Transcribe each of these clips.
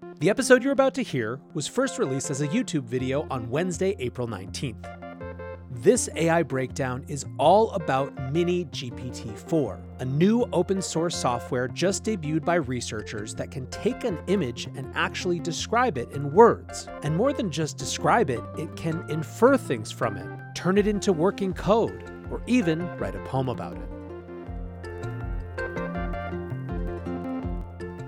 The episode you're about to hear was first released as a YouTube video on Wednesday, April 19th. This AI breakdown is all about Mini GPT 4, a new open source software just debuted by researchers that can take an image and actually describe it in words. And more than just describe it, it can infer things from it, turn it into working code, or even write a poem about it.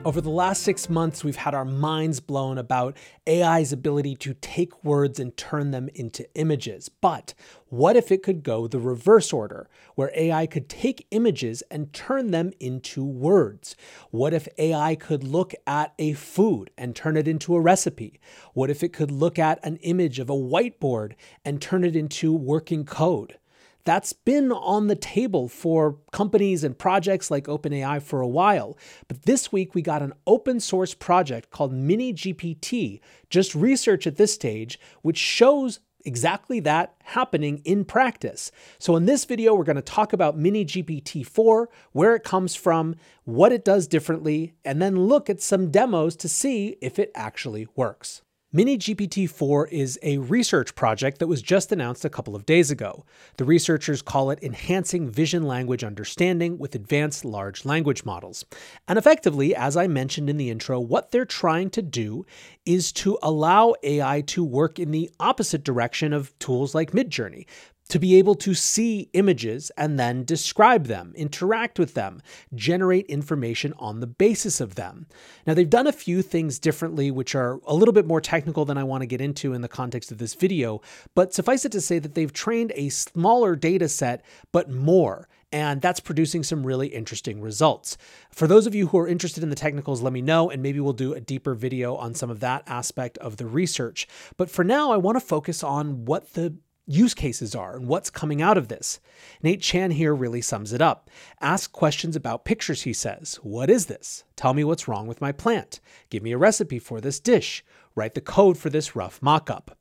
Over the last six months, we've had our minds blown about AI's ability to take words and turn them into images. But what if it could go the reverse order, where AI could take images and turn them into words? What if AI could look at a food and turn it into a recipe? What if it could look at an image of a whiteboard and turn it into working code? That's been on the table for companies and projects like OpenAI for a while. But this week we got an open source project called MiniGPT, just research at this stage, which shows exactly that happening in practice. So in this video, we're going to talk about Mini GPT-4, where it comes from, what it does differently, and then look at some demos to see if it actually works. Mini GPT-4 is a research project that was just announced a couple of days ago. The researchers call it Enhancing Vision Language Understanding with Advanced Large Language Models. And effectively, as I mentioned in the intro, what they're trying to do is to allow AI to work in the opposite direction of tools like Midjourney to be able to see images and then describe them, interact with them, generate information on the basis of them. Now, they've done a few things differently, which are a little bit more technical than I want to get into in the context of this video, but suffice it to say that they've trained a smaller data set, but more. And that's producing some really interesting results. For those of you who are interested in the technicals, let me know, and maybe we'll do a deeper video on some of that aspect of the research. But for now, I want to focus on what the use cases are and what's coming out of this. Nate Chan here really sums it up. Ask questions about pictures, he says. What is this? Tell me what's wrong with my plant. Give me a recipe for this dish. Write the code for this rough mock-up.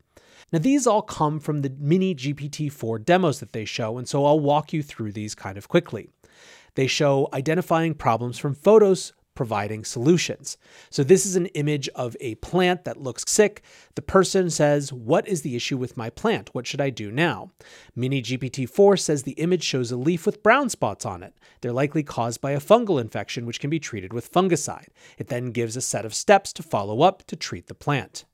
Now, these all come from the mini GPT 4 demos that they show, and so I'll walk you through these kind of quickly. They show identifying problems from photos providing solutions. So, this is an image of a plant that looks sick. The person says, What is the issue with my plant? What should I do now? Mini GPT 4 says the image shows a leaf with brown spots on it. They're likely caused by a fungal infection, which can be treated with fungicide. It then gives a set of steps to follow up to treat the plant.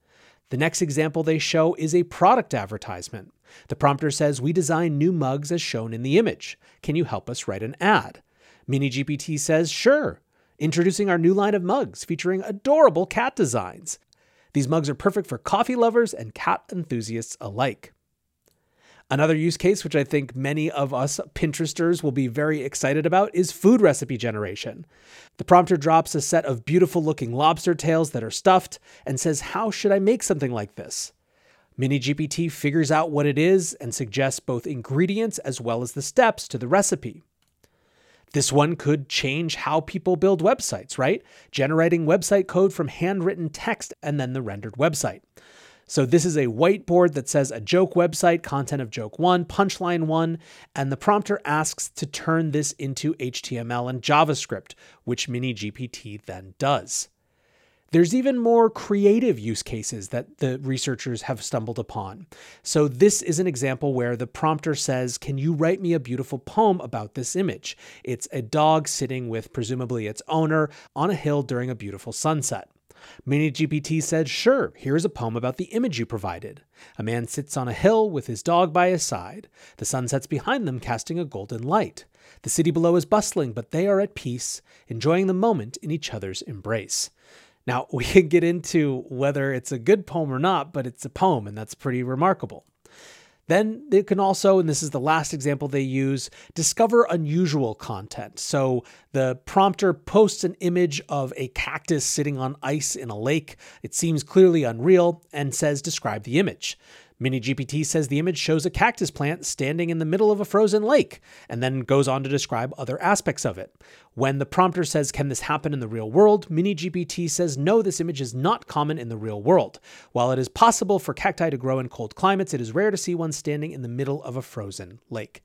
The next example they show is a product advertisement. The prompter says, We design new mugs as shown in the image. Can you help us write an ad? Mini GPT says, Sure introducing our new line of mugs featuring adorable cat designs. These mugs are perfect for coffee lovers and cat enthusiasts alike. Another use case, which I think many of us Pinteresters will be very excited about, is food recipe generation. The prompter drops a set of beautiful looking lobster tails that are stuffed and says, How should I make something like this? Mini GPT figures out what it is and suggests both ingredients as well as the steps to the recipe. This one could change how people build websites, right? Generating website code from handwritten text and then the rendered website. So this is a whiteboard that says a joke website, content of joke one, punchline one, and the prompter asks to turn this into HTML and JavaScript, which Mini GPT then does. There's even more creative use cases that the researchers have stumbled upon. So, this is an example where the prompter says, Can you write me a beautiful poem about this image? It's a dog sitting with presumably its owner on a hill during a beautiful sunset. Mini GPT said, Sure, here's a poem about the image you provided. A man sits on a hill with his dog by his side. The sun sets behind them, casting a golden light. The city below is bustling, but they are at peace, enjoying the moment in each other's embrace. Now, we can get into whether it's a good poem or not, but it's a poem, and that's pretty remarkable. Then they can also, and this is the last example they use, discover unusual content. So the prompter posts an image of a cactus sitting on ice in a lake. It seems clearly unreal and says, describe the image. Mini GPT says the image shows a cactus plant standing in the middle of a frozen lake, and then goes on to describe other aspects of it. When the prompter says, Can this happen in the real world? Mini GPT says, No, this image is not common in the real world. While it is possible for cacti to grow in cold climates, it is rare to see one standing in the middle of a frozen lake.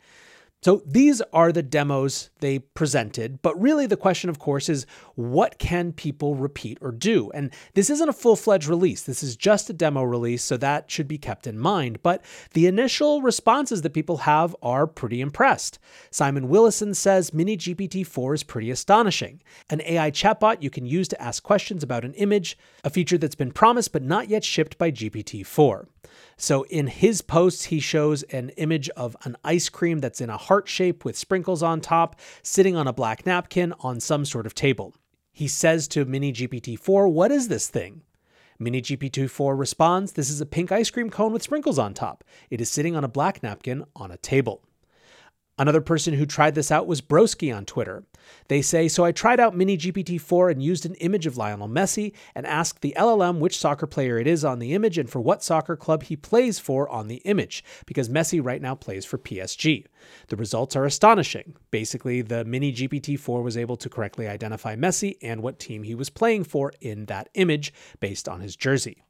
So these are the demos they presented, but really the question, of course, is what can people repeat or do? And this isn't a full fledged release. This is just a demo release, so that should be kept in mind. But the initial responses that people have are pretty impressed. Simon Willison says Mini GPT 4 is pretty astonishing. An AI chatbot you can use to ask questions about an image, a feature that's been promised but not yet shipped by GPT 4. So in his posts, he shows an image of an ice cream that's in a heart shape with sprinkles on top, sitting on a black napkin on some sort of table. He says to Mini GPT-4, What is this thing? Mini GPT-4 responds, This is a pink ice cream cone with sprinkles on top. It is sitting on a black napkin on a table. Another person who tried this out was Broski on Twitter. They say, So I tried out Mini GPT-4 and used an image of Lionel Messi and asked the LLM which soccer player it is on the image and for what soccer club he plays for on the image, because Messi right now plays for PSG. The results are astonishing. Basically, the Mini GPT-4 was able to correctly identify Messi and what team he was playing for in that image based on his jersey.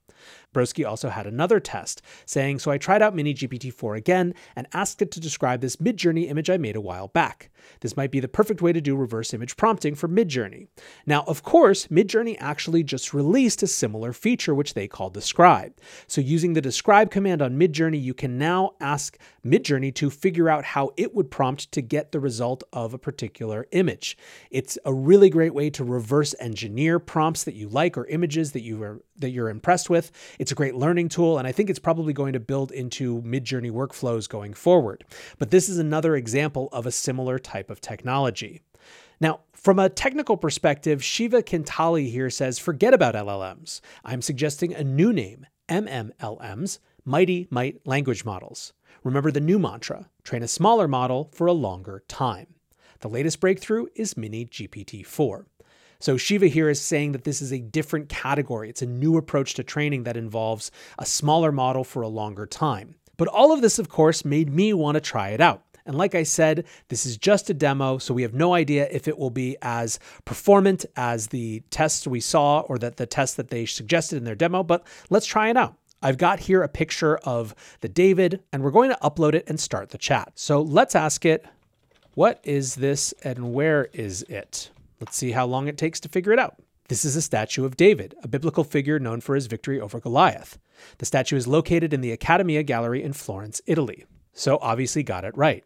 Broski also had another test, saying, So I tried out Mini GPT-4 again and asked it to describe this Midjourney image I made a while back. This might be the perfect way to do reverse image prompting for Midjourney. Now, of course, Midjourney actually just released a similar feature which they call Describe. So using the Describe command on Midjourney, you can now ask Midjourney to figure out how it would prompt to get the result of a particular image. It's a really great way to reverse engineer prompts that you like or images that you are that you're impressed with. It's a great learning tool, and I think it's probably going to build into Midjourney workflows going forward. But this is another example of a similar type of technology. Now, from a technical perspective, Shiva Kintali here says forget about LLMs. I'm suggesting a new name, MMLMs, Mighty Might Language Models. Remember the new mantra train a smaller model for a longer time. The latest breakthrough is Mini GPT 4. So Shiva here is saying that this is a different category. It's a new approach to training that involves a smaller model for a longer time. But all of this, of course, made me want to try it out. And like I said, this is just a demo, so we have no idea if it will be as performant as the tests we saw or that the tests that they suggested in their demo, but let's try it out. I've got here a picture of the David, and we're going to upload it and start the chat. So let's ask it, what is this and where is it? Let's see how long it takes to figure it out. This is a statue of David, a biblical figure known for his victory over Goliath. The statue is located in the Accademia Gallery in Florence, Italy. So obviously got it right.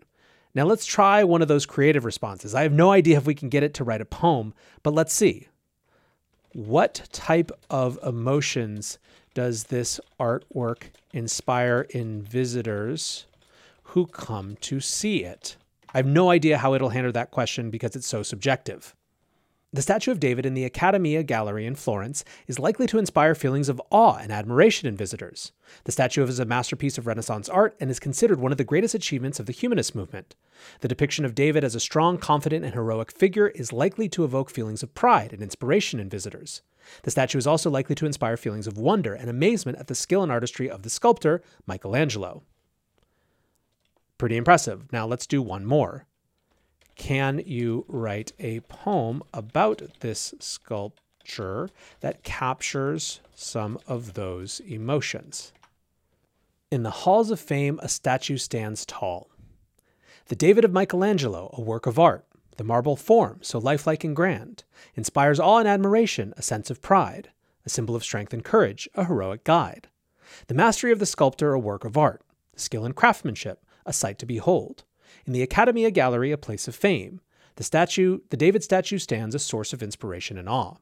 Now let's try one of those creative responses. I have no idea if we can get it to write a poem, but let's see. What type of emotions does this artwork inspire in visitors who come to see it? I have no idea how it'll handle that question because it's so subjective. The statue of David in the Accademia Gallery in Florence is likely to inspire feelings of awe and admiration in visitors. The statue is a masterpiece of Renaissance art and is considered one of the greatest achievements of the humanist movement. The depiction of David as a strong, confident, and heroic figure is likely to evoke feelings of pride and inspiration in visitors. The statue is also likely to inspire feelings of wonder and amazement at the skill and artistry of the sculptor, Michelangelo. Pretty impressive. Now let's do one more. Can you write a poem about this sculpture that captures some of those emotions? In the halls of fame, a statue stands tall. The David of Michelangelo, a work of art, the marble form, so lifelike and grand, inspires awe and admiration, a sense of pride, a symbol of strength and courage, a heroic guide. The mastery of the sculptor, a work of art, skill and craftsmanship, a sight to behold. In the Accademia Gallery, a place of fame, the statue, the David statue stands a source of inspiration and awe.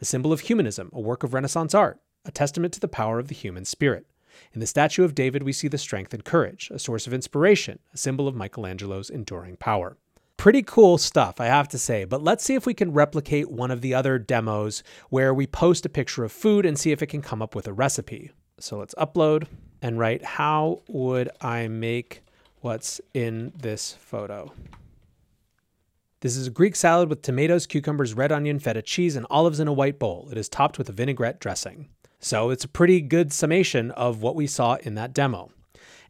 A symbol of humanism, a work of Renaissance art, a testament to the power of the human spirit. In the statue of David, we see the strength and courage, a source of inspiration, a symbol of Michelangelo's enduring power. Pretty cool stuff, I have to say, but let's see if we can replicate one of the other demos where we post a picture of food and see if it can come up with a recipe. So let's upload and write, How would I make what's in this photo. This is a Greek salad with tomatoes, cucumbers, red onion, feta cheese, and olives in a white bowl. It is topped with a vinaigrette dressing. So it's a pretty good summation of what we saw in that demo.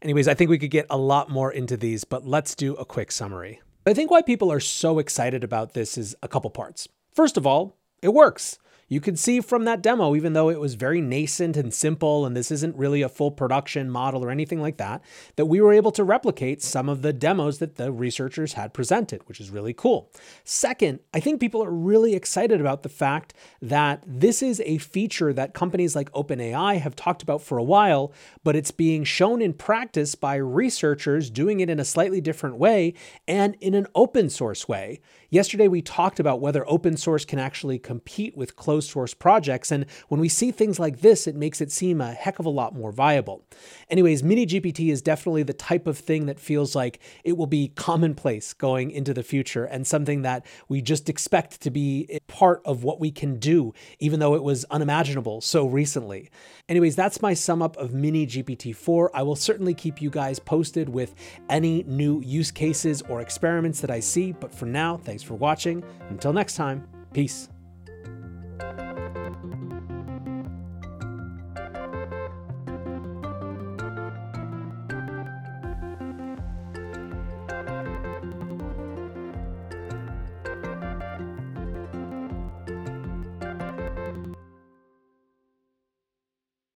Anyways, I think we could get a lot more into these, but let's do a quick summary. I think why people are so excited about this is a couple parts. First of all, it works. You could see from that demo, even though it was very nascent and simple, and this isn't really a full production model or anything like that, that we were able to replicate some of the demos that the researchers had presented, which is really cool. Second, I think people are really excited about the fact that this is a feature that companies like OpenAI have talked about for a while, but it's being shown in practice by researchers doing it in a slightly different way and in an open source way. Yesterday, we talked about whether open source can actually compete with closed source projects. And when we see things like this, it makes it seem a heck of a lot more viable. Anyways, Mini GPT is definitely the type of thing that feels like it will be commonplace going into the future and something that we just expect to be part of what we can do, even though it was unimaginable so recently. Anyways, that's my sum up of Mini GPT 4. I will certainly keep you guys posted with any new use cases or experiments that I see. But for now, thanks for watching. Until next time, peace.